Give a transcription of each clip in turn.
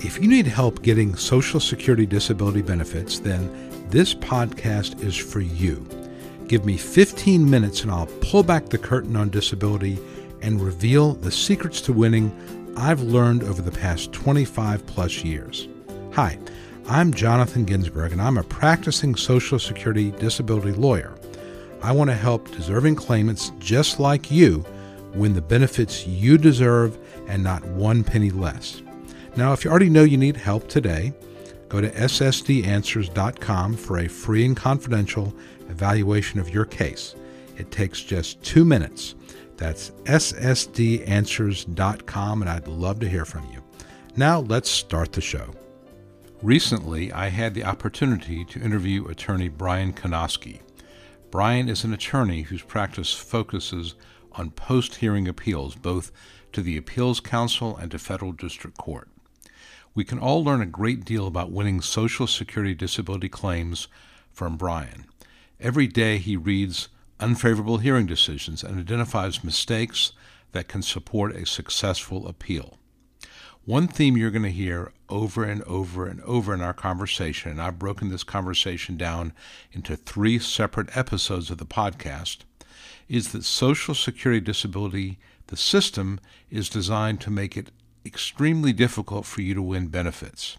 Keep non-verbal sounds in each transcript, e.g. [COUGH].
If you need help getting Social Security disability benefits, then this podcast is for you. Give me 15 minutes and I'll pull back the curtain on disability and reveal the secrets to winning I've learned over the past 25 plus years. Hi, I'm Jonathan Ginsberg and I'm a practicing Social Security disability lawyer. I want to help deserving claimants just like you win the benefits you deserve and not one penny less. Now, if you already know you need help today, go to ssdanswers.com for a free and confidential evaluation of your case. It takes just two minutes. That's ssdanswers.com, and I'd love to hear from you. Now, let's start the show. Recently, I had the opportunity to interview attorney Bryan Konoski. Bryan is an attorney whose practice focuses on post hearing appeals, both to the Appeals Council and to federal district court. We can all learn a great deal about winning Social Security disability claims from Bryan. Every day he reads unfavorable hearing decisions and identifies mistakes that can support a successful appeal. One theme you're going to hear over and over and over in our conversation, and I've broken this conversation down into three separate episodes of the podcast, is that Social Security disability, the system, is designed to make it extremely difficult for you to win benefits.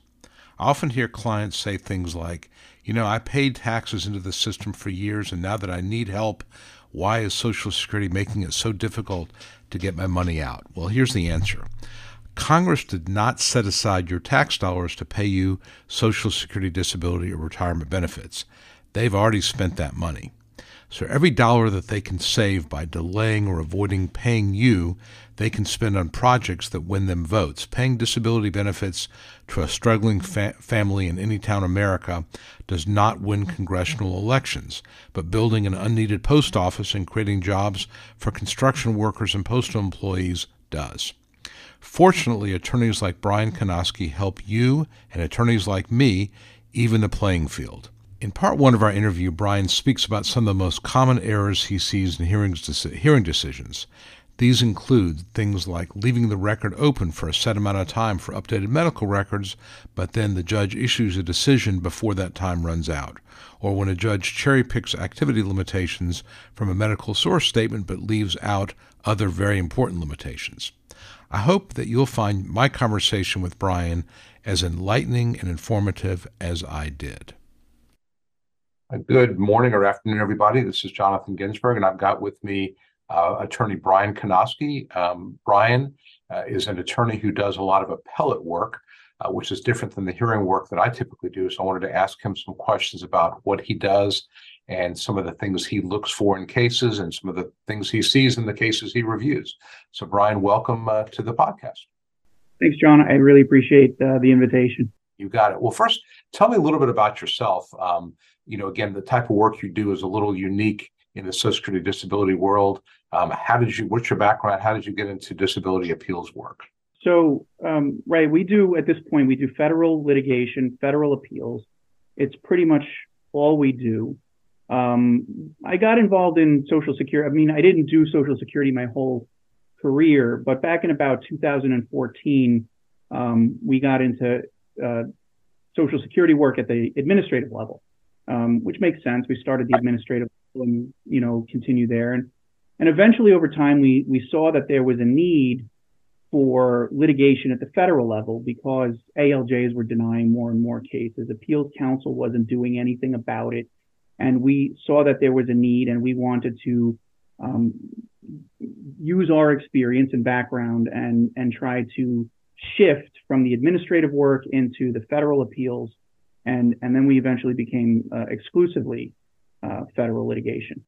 I often hear clients say things like, you know, I paid taxes into the system for years, and now that I need help, why is Social Security making it so difficult to get my money out? Well, here's the answer Congress did not set aside your tax dollars to pay you Social Security disability or retirement benefits. They've already spent that money. So every dollar that they can save by delaying or avoiding paying you, they can spend on projects that win them votes. Paying disability benefits to a struggling fa- family in any town America does not win congressional elections, but building an unneeded post office and creating jobs for construction workers and postal employees does. Fortunately, attorneys like Bryan Konoski help you and attorneys like me even the playing field. In part one of our interview, Bryan speaks about some of the most common errors he sees in hearing decisions. These include things like leaving the record open for a set amount of time for updated medical records, but then the judge issues a decision before that time runs out, or when a judge cherry picks activity limitations from a medical source statement but leaves out other very important limitations. I hope that you'll find my conversation with Bryan as enlightening and informative as I did. Good morning or afternoon, everybody. This is Jonathan Ginsberg, and I've got with me uh, attorney Bryan Konoski. Um, Bryan uh, is an attorney who does a lot of appellate work, uh, which is different than the hearing work that I typically do. So I wanted to ask him some questions about what he does and some of the things he looks for in cases and some of the things he sees in the cases he reviews. So, Bryan, welcome uh, to the podcast. Thanks, John. I really appreciate uh, the invitation. You got it. Well, first, tell me a little bit about yourself. Um, you know, again, the type of work you do is a little unique in the Social Security disability world. Um, how did you? What's your background? How did you get into disability appeals work? So, um, right, we do at this point we do federal litigation, federal appeals. It's pretty much all we do. Um, I got involved in Social Security. I mean, I didn't do Social Security my whole career, but back in about 2014, um, we got into uh, Social Security work at the administrative level, um, which makes sense. We started the administrative and you know continue there, and and eventually over time we we saw that there was a need for litigation at the federal level because ALJs were denying more and more cases. Appeals council wasn't doing anything about it, and we saw that there was a need, and we wanted to um, use our experience and background and and try to shift from the administrative work into the federal appeals, and and then we eventually became uh, exclusively uh, federal litigation.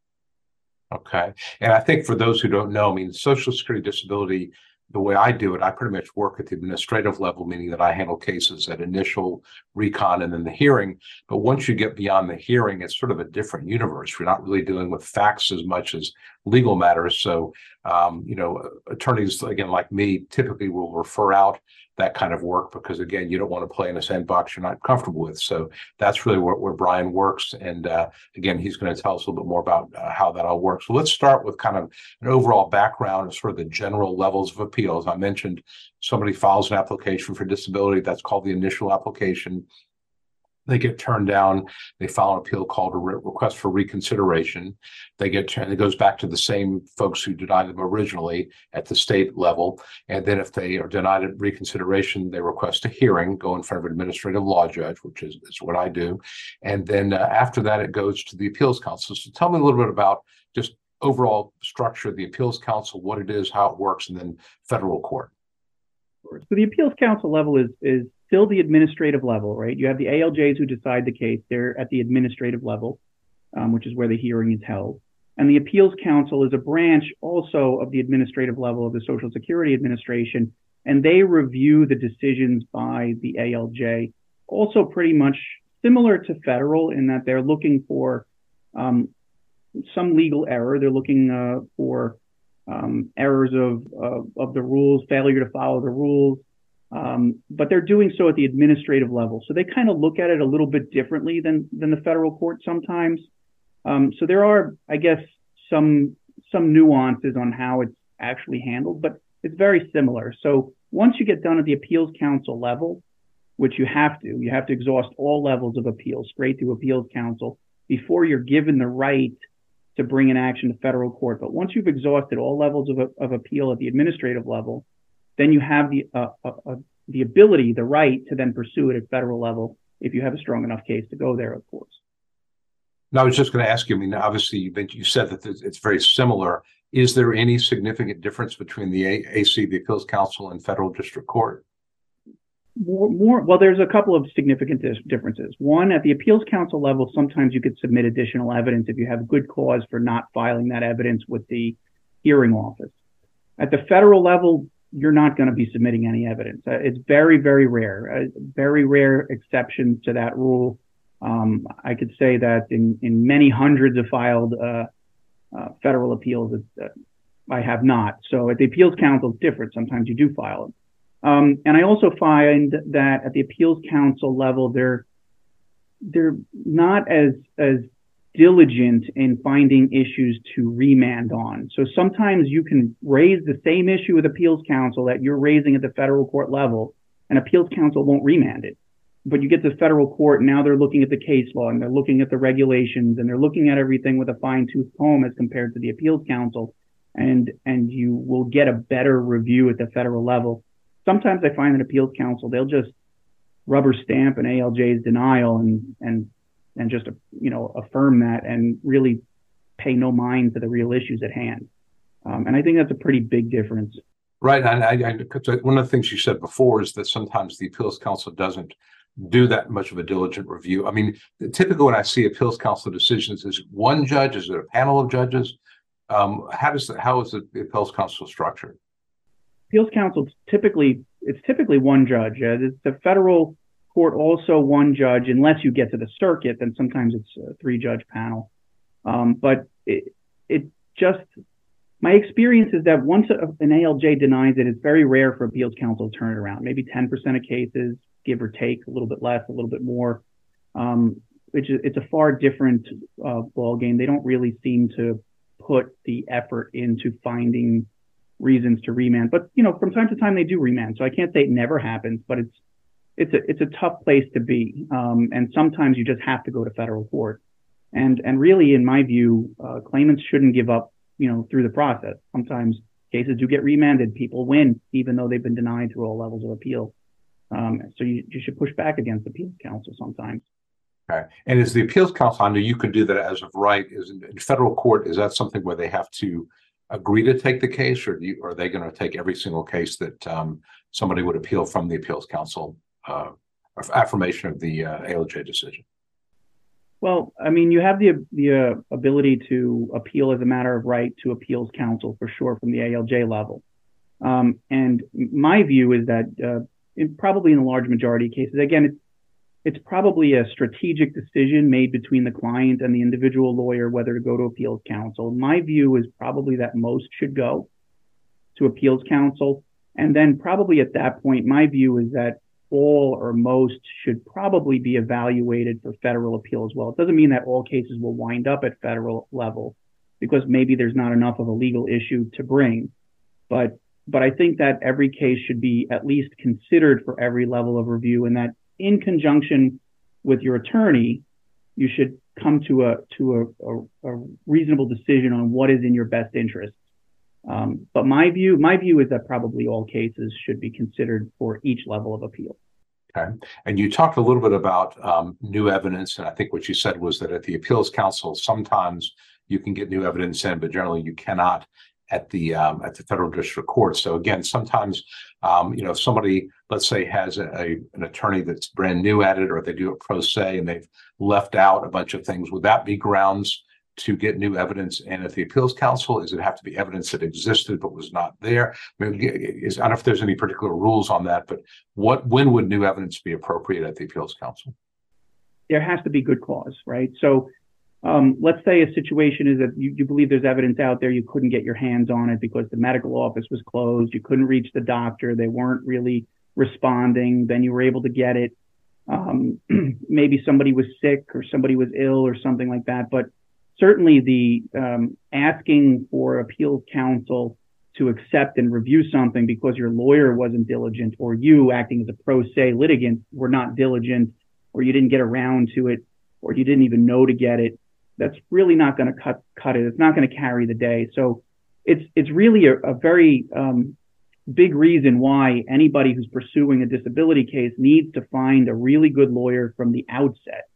Okay, and I think for those who don't know, I mean, Social Security disability the way I do it, I pretty much work at the administrative level, meaning that I handle cases at initial recon and then the hearing. But once you get beyond the hearing, it's sort of a different universe. You're not really dealing with facts as much as legal matters. So, um, you know, attorneys, again, like me, typically will refer out that kind of work because again you don't want to play in a sandbox you're not comfortable with. So that's really where, where bryan works and uh, again he's going to tell us a little bit more about uh, how that all works. So let's start with kind of an overall background of sort of the general levels of appeals. I mentioned somebody files an application for disability. That's called the initial application they get turned down. They file an appeal called a re- request for reconsideration. They get turned, it goes back to the same folks who denied them originally at the state level. And then if they are denied reconsideration, they request a hearing, go in front of an administrative law judge, which is, is what I do. And then uh, after that, it goes to the appeals council. So tell me a little bit about just overall structure of the appeals council, what it is, how it works, and then federal court. So the appeals council level is is still the administrative level, right? You have the ALJs who decide the case. They're at the administrative level, um, which is where the hearing is held. And the appeals council is a branch also of the administrative level of the Social Security Administration, and they review the decisions by the ALJ. Also, pretty much similar to federal in that they're looking for um, some legal error. They're looking uh, for um, errors of, of, of the rules, failure to follow the rules, um, but they're doing so at the administrative level. So they kind of look at it a little bit differently than than the federal court sometimes. Um, so there are, I guess, some some nuances on how it's actually handled, but it's very similar. So once you get done at the appeals council level, which you have to, you have to exhaust all levels of appeals straight through appeals council before you're given the right to bring an action to federal court. But once you've exhausted all levels of, of appeal at the administrative level, then you have the uh, uh, uh, the ability, the right to then pursue it at federal level if you have a strong enough case to go there, of course. Now, I was just going to ask you. I mean, obviously, you, you said that it's very similar. Is there any significant difference between the AC, the Appeals Council, and federal district court? More, more, well, there's a couple of significant differences. One, at the appeals council level, sometimes you could submit additional evidence if you have good cause for not filing that evidence with the hearing office. At the federal level, you're not going to be submitting any evidence. Uh, it's very, very rare, uh, very rare exceptions to that rule. Um, I could say that in, in many hundreds of filed uh, uh federal appeals, uh, I have not. So at the appeals council, it's different. Sometimes you do file it. Um, and I also find that at the appeals council level, they're they're not as as diligent in finding issues to remand on. So sometimes you can raise the same issue with appeals council that you're raising at the federal court level, and appeals council won't remand it. But you get to federal court, and now they're looking at the case law and they're looking at the regulations and they're looking at everything with a fine tooth comb as compared to the appeals council. And, and you will get a better review at the federal level. Sometimes I find that appeals council, they'll just rubber stamp an ALJ's denial and, and and just you know affirm that and really pay no mind to the real issues at hand. Um, and I think that's a pretty big difference. Right. And I, I, one of the things you said before is that sometimes the appeals council doesn't do that much of a diligent review. I mean, typically when I see appeals council decisions, is one judge? Is it a panel of judges? Um, how does the, how is the appeals council structured? Appeals council typically it's typically one judge. Uh, the federal court also one judge, unless you get to the circuit, then sometimes it's a three judge panel. Um, but it, it just, my experience is that once a, an ALJ denies it, it's very rare for appeals council to turn it around. Maybe 10% of cases, give or take, a little bit less, a little bit more. Um, which is, it's a far different uh, ball game. They don't really seem to put the effort into finding reasons to remand. But you know, from time to time they do remand. So I can't say it never happens, but it's it's a it's a tough place to be, um, and sometimes you just have to go to federal court. And and really, in my view, uh, claimants shouldn't give up, you know, through the process. Sometimes cases do get remanded, people win even though they've been denied through all levels of appeal. Um, so you, you should push back against appeals council sometimes. Okay. And is the appeals council, I know you can do that as of right, is in federal court, is that something where they have to agree to take the case or, you, are they going to take every single case that um, somebody would appeal from the appeals council affirmation of the uh, ALJ decision? Well, I mean, you have the the uh, ability to appeal as a matter of right to appeals council for sure from the ALJ level. Um, and my view is that uh, in, probably in a large majority of cases, again, it's it's probably a strategic decision made between the client and the individual lawyer whether to go to appeals council. My view is probably that most should go to appeals council And then probably at that point, my view is that all or most should probably be evaluated for federal appeal as well. It doesn't mean that all cases will wind up at federal level because maybe there's not enough of a legal issue to bring. But but I think that every case should be at least considered for every level of review and that in conjunction with your attorney, you should come to a to a, a, a reasonable decision on what is in your best interest. Um, but my view, my view is that probably all cases should be considered for each level of appeal. Okay. And you talked a little bit about um, new evidence, and I think what you said was that at the appeals council, sometimes you can get new evidence in, but generally you cannot at the um, at the federal district court. So again, sometimes um, you know if somebody, let's say, has a, a, an attorney that's brand new at it, or they do it pro se and they've left out a bunch of things, would that be grounds to get new evidence in at the appeals council? Is it have to be evidence that existed but was not there? I, mean, is, I don't know if there's any particular rules on that, but what when would new evidence be appropriate at the appeals council? There has to be good cause, right? So um, let's say a situation is that you, you, believe there's evidence out there, you couldn't get your hands on it because the medical office was closed, you couldn't reach the doctor, they weren't really responding, then you were able to get it. Um, [CLEARS THROAT] maybe somebody was sick or somebody was ill or something like that. But certainly the um, asking for appeals council to accept and review something because your lawyer wasn't diligent or you acting as a pro se litigant were not diligent or you didn't get around to it or you didn't even know to get it that's really not going to cut cut it. It's not going to carry the day. So it's it's really a, a very um, big reason why anybody who's pursuing a disability case needs to find a really good lawyer from the outset,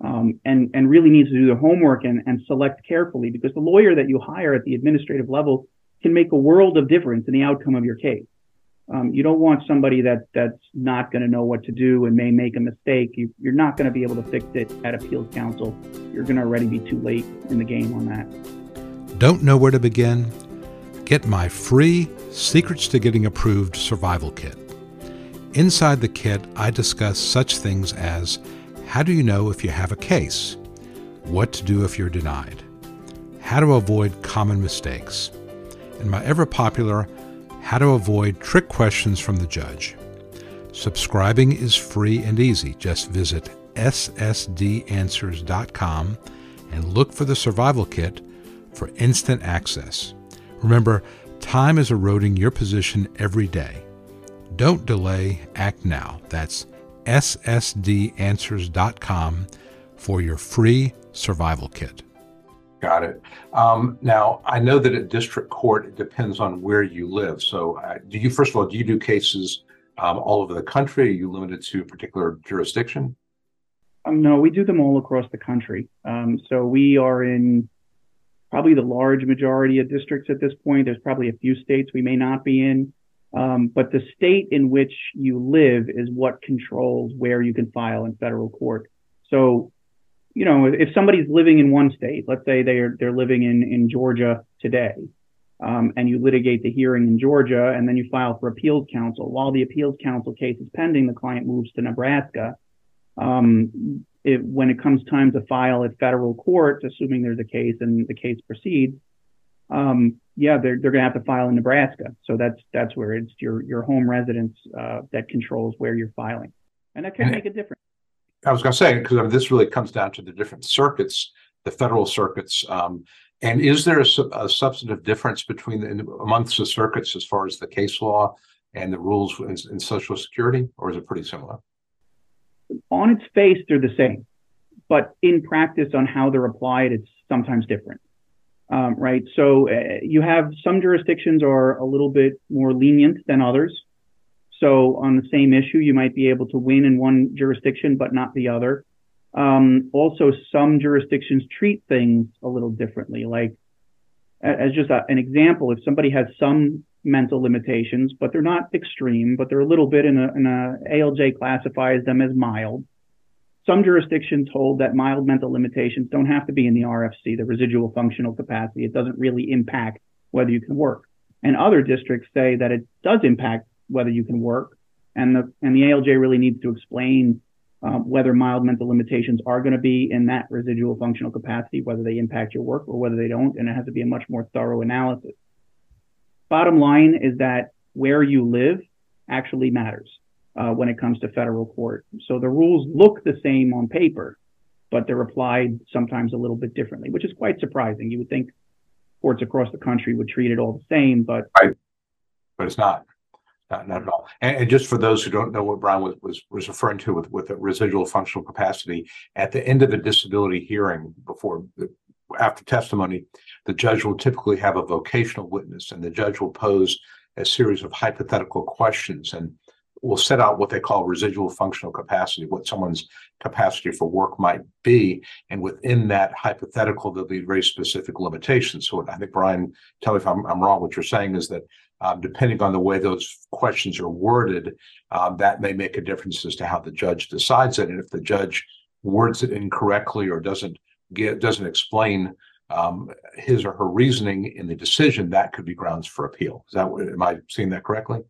um, and and really needs to do the homework and and select carefully because the lawyer that you hire at the administrative level can make a world of difference in the outcome of your case. Um, you don't want somebody that that's not going to know what to do and may make a mistake. You, you're not going to be able to fix it at appeals council. You're going to already be too late in the game on that. Don't know where to begin? Get my free Secrets to Getting Approved Survival Kit. Inside the kit, I discuss such things as how do you know if you have a case? What to do if you're denied? How to avoid common mistakes? And my ever popular how to avoid trick questions from the judge. Subscribing is free and easy. Just visit ssdanswers.com and look for the survival kit for instant access. Remember, time is eroding your position every day. Don't delay, act now. That's ssdanswers.com for your free survival kit. Got it. Um, now, I know that at district court, it depends on where you live. So, uh, do you, first of all, do you do cases um, all over the country? Are you limited to a particular jurisdiction? Um, no, we do them all across the country. Um, so, we are in probably the large majority of districts at this point. There's probably a few states we may not be in. Um, but the state in which you live is what controls where you can file in federal court. So, you know, if somebody's living in one state, let's say they're they're living in in Georgia today, um, and you litigate the hearing in Georgia, and then you file for appeals council. While the appeals council case is pending, the client moves to Nebraska. Um, it, when it comes time to file at federal court, assuming there's a case and the case proceeds, um, yeah, they're they're going to have to file in Nebraska. So that's that's where it's your your home residence uh, that controls where you're filing, and that can make a difference. I was going to say because I mean, this really comes down to the different circuits, the federal circuits. Um, and is there a, a substantive difference between the, amongst the circuits as far as the case law and the rules in, in Social Security, or is it pretty similar? On its face, they're the same, but in practice, on how they're applied, it's sometimes different. Um, right. So uh, you have some jurisdictions are a little bit more lenient than others. So on the same issue, you might be able to win in one jurisdiction, but not the other. Um, also, some jurisdictions treat things a little differently. Like, as just a, an example, if somebody has some mental limitations, but they're not extreme, but they're a little bit in a, in a ALJ classifies them as mild. Some jurisdictions hold that mild mental limitations don't have to be in the RFC, the residual functional capacity. It doesn't really impact whether you can work. And other districts say that it does impact whether you can work. And the and the ALJ really needs to explain um, whether mild mental limitations are going to be in that residual functional capacity, whether they impact your work or whether they don't, and it has to be a much more thorough analysis. Bottom line is that where you live actually matters uh, when it comes to federal court. So the rules look the same on paper, but they're applied sometimes a little bit differently, which is quite surprising. You would think courts across the country would treat it all the same, but right. but it's not. Not, not at all. And, and, just for those who don't know what Bryan was, was, was referring to with, with a residual functional capacity, at the end of a disability hearing before the, after testimony, the judge will typically have a vocational witness and the judge will pose a series of hypothetical questions and will set out what they call residual functional capacity, what someone's capacity for work might be. And within that hypothetical, there'll be very specific limitations. So I think, Bryan, tell me if I'm, I'm wrong. What you're saying is that um, depending on the way those questions are worded, um, that may make a difference as to how the judge decides it. And if the judge words it incorrectly or doesn't get doesn't explain um, his or her reasoning in the decision, that could be grounds for appeal. Is that am I seeing that correctly?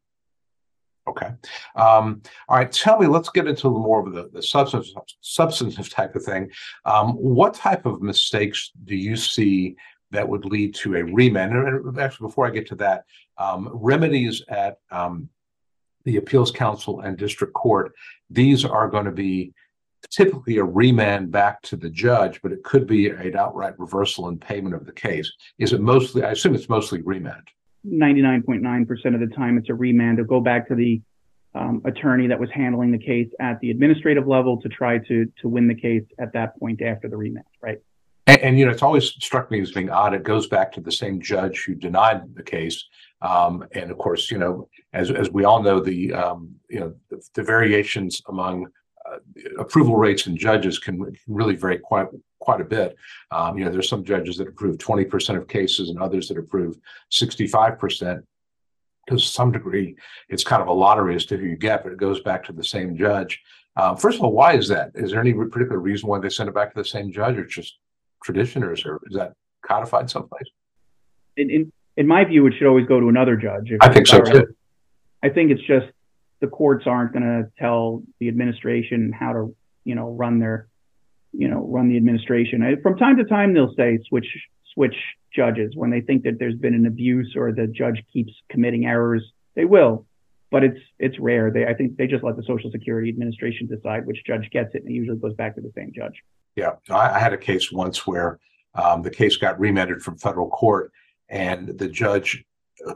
Okay. Um, all right. Tell me, let's get into more of the, the substantive, substantive type of thing. Um, what type of mistakes do you see that would lead to a remand? And actually, before I get to that, um, remedies at um, the appeals council and district court, these are going to be typically a remand back to the judge, but it could be an outright reversal and payment of the case. Is it mostly, I assume it's mostly remand. 99.9% of the time it's a remand to go back to the um, attorney that was handling the case at the administrative level to try to to win the case at that point after the remand, right? And, and, you know, it's always struck me as being odd. It goes back to the same judge who denied the case, um, and of course, you know, as as we all know, the um, you know the, the variations among uh, approval rates and judges can, can really vary quite quite a bit. Um, you know, there's some judges that approve 20% of cases and others that approve 65%. To some degree, it's kind of a lottery as to who you get, but it goes back to the same judge. Uh, first of all, why is that? Is there any particular reason why they send it back to the same judge, or just tradition, or is, there, is that codified someplace? In, in in my view, it should always go to another judge. I think so too. I think it's just the courts aren't going to tell the administration how to, you know, run their you know, run the administration. From time to time, they'll say switch switch judges when they think that there's been an abuse or the judge keeps committing errors. They will, but it's it's rare. They I think they just let the Social Security Administration decide which judge gets it, and it usually goes back to the same judge. Yeah, I, I had a case once where um, the case got remanded from federal court, and the judge,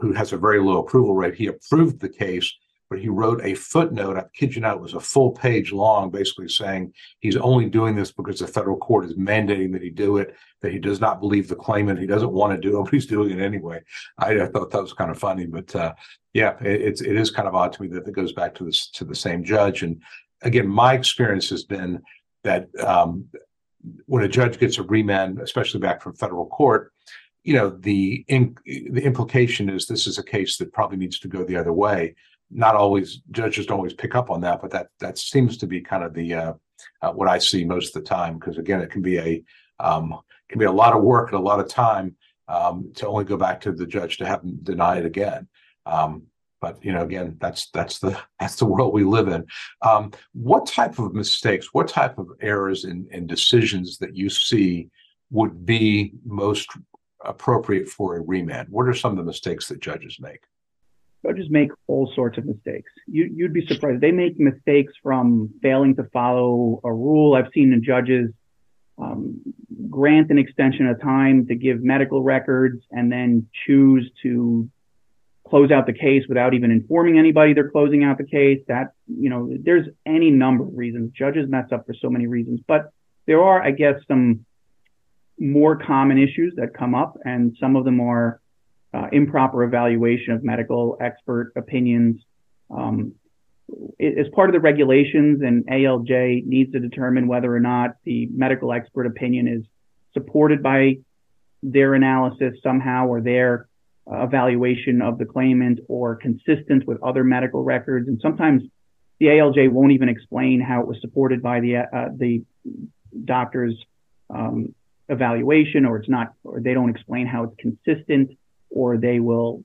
who has a very low approval rate, he approved the case but he wrote a footnote. I kid you not, it was a full page long, basically saying he's only doing this because the federal court is mandating that he do it. That he does not believe the claimant. He doesn't want to do it, but he's doing it anyway. I, I thought that was kind of funny, but uh, yeah, it, it's it is kind of odd to me that it goes back to this to the same judge. And again, my experience has been that um, when a judge gets a remand, especially back from federal court, you know the in, the implication is this is a case that probably needs to go the other way not always judges don't always pick up on that, but that that seems to be kind of the uh, uh, what I see most of the time. Because again, it can be a um, can be a lot of work and a lot of time um, to only go back to the judge to have them deny it again. Um, but you know, again, that's that's the [LAUGHS] that's the world we live in. Um, what type of mistakes, what type of errors in, in decisions that you see would be most appropriate for a remand? What are some of the mistakes that judges make? Judges make all sorts of mistakes. You, would be surprised. They make mistakes from failing to follow a rule. I've seen the judges um, grant an extension of time to give medical records and then choose to close out the case without even informing anybody they're closing out the case. That, you know, there's any number of reasons. Judges mess up for so many reasons, but there are, I guess, some more common issues that come up and some of them are uh, improper evaluation of medical expert opinions. Um, as part of the regulations, and ALJ needs to determine whether or not the medical expert opinion is supported by their analysis somehow or their uh, evaluation of the claimant or consistent with other medical records. And sometimes the ALJ won't even explain how it was supported by the uh, the doctor's um, evaluation, or it's not, or they don't explain how it's consistent or they will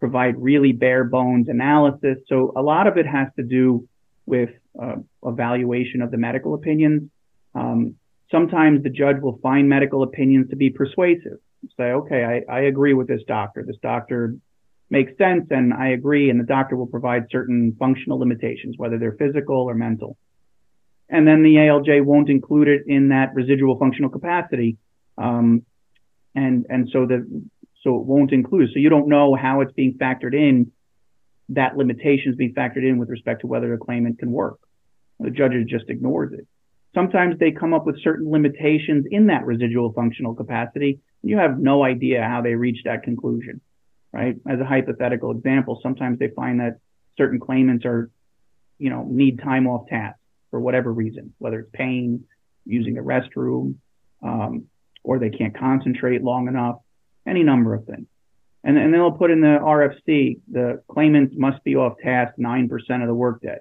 provide really bare bones analysis. So a lot of it has to do with uh, evaluation of the medical opinions. Um, sometimes the judge will find medical opinions to be persuasive. Say, okay, I, I agree with this doctor. This doctor makes sense and I agree, and the doctor will provide certain functional limitations, whether they're physical or mental. And then the ALJ won't include it in that residual functional capacity. Um, and, and so the, so it won't include. So you don't know how it's being factored in, that limitation is being factored in with respect to whether a claimant can work. The judge just ignores it. Sometimes they come up with certain limitations in that residual functional capacity. and You have no idea how they reach that conclusion right? As a hypothetical example, sometimes they find that certain claimants are, you know, need time off task for whatever reason, whether it's pain, using the restroom, um, or they can't concentrate long enough, any number of things. And, and then they'll put in the RFC, the claimant must be off task 9% of the workday.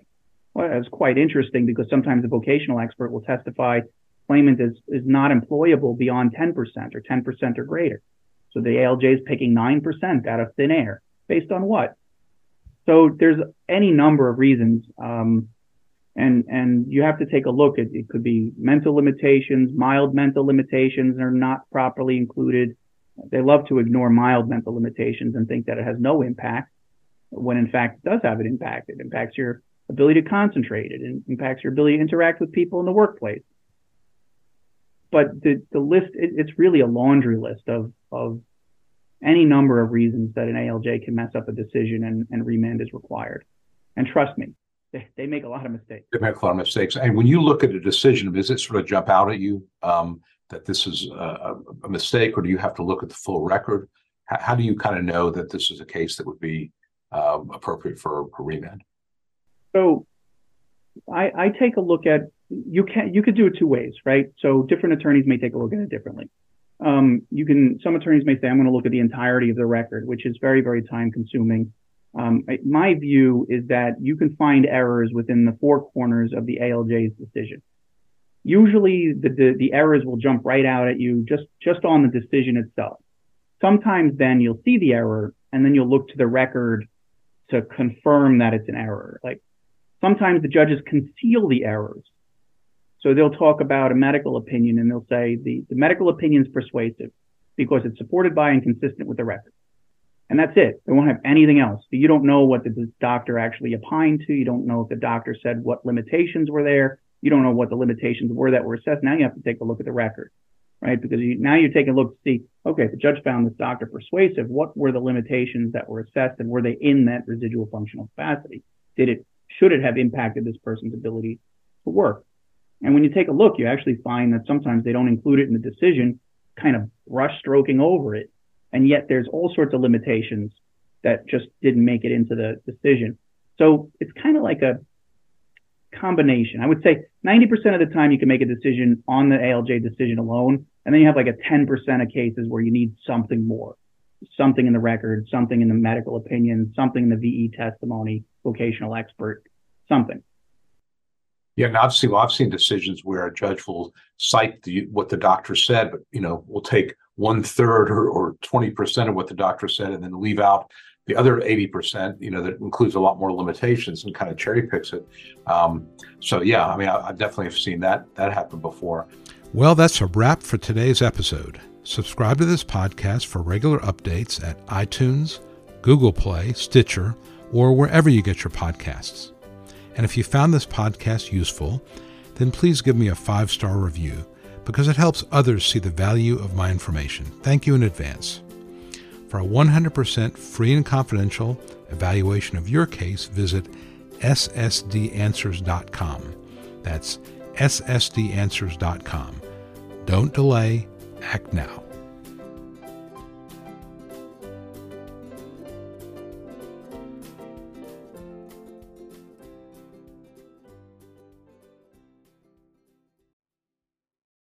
Well, that's quite interesting because sometimes the vocational expert will testify claimant is, is not employable beyond 10% or 10% or greater. So the ALJ is picking 9% out of thin air. Based on what? So there's any number of reasons. Um, and, and you have to take a look at it could be mental limitations, mild mental limitations are not properly included. They love to ignore mild mental limitations and think that it has no impact when in fact it does have an impact. It impacts your ability to concentrate. It impacts your ability to interact with people in the workplace. But the, the list, it, it's really a laundry list of, of any number of reasons that an ALJ can mess up a decision and, and remand is required. And trust me, they, they, make a lot of mistakes. They make a lot of mistakes. And when you look at a decision, does it sort of jump out at you um, that this is a, a, mistake, or do you have to look at the full record? How, how do you kind of know that this is a case that would be um, appropriate for a remand? So I, I take a look at you can you could do it two ways, right? So different attorneys may take a look at it differently um, you can some attorneys may say i'm going to look at the entirety of the record which is very very time consuming um, my view is that you can find errors within the four corners of the alj's decision usually the, the, the errors will jump right out at you just just on the decision itself sometimes then you'll see the error and then you'll look to the record to confirm that it's an error like sometimes the judges conceal the errors so they'll talk about a medical opinion and they'll say the, the medical opinion is persuasive because it's supported by and consistent with the record. And that's it. They won't have anything else. So you don't know what the doctor actually opined to. You don't know if the doctor said what limitations were there. You don't know what the limitations were that were assessed. Now you have to take a look at the record, right? Because you, now you're taking a look to see, okay, the judge found this doctor persuasive. What were the limitations that were assessed and were they in that residual functional capacity? Did it, should it have impacted this person's ability to work? And when you take a look, you actually find that sometimes they don't include it in the decision, kind of brush stroking over it. And yet there's all sorts of limitations that just didn't make it into the decision. So it's kind of like a combination. I would say 90% of the time you can make a decision on the ALJ decision alone. And then you have like a 10% of cases where you need something more, something in the record, something in the medical opinion, something in the VE testimony, vocational expert, something. Yeah, and obviously, well, I've seen decisions where a judge will cite the what the doctor said, but you know, will take one third or twenty percent of what the doctor said, and then leave out the other eighty percent. You know, that includes a lot more limitations and kind of cherry picks it. Um, so yeah, I mean, I, I definitely have seen that that happen before. Well, that's a wrap for today's episode. Subscribe to this podcast for regular updates at iTunes, Google Play, Stitcher, or wherever you get your podcasts. And if you found this podcast useful, then please give me a five star review because it helps others see the value of my information. Thank you in advance. For a 100% free and confidential evaluation of your case, visit ssdanswers.com. That's ssdanswers.com. Don't delay, act now.